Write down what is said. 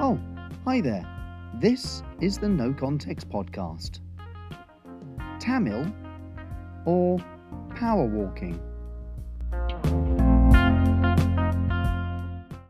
Oh, hi there. This is the No Context Podcast. Tamil or power walking?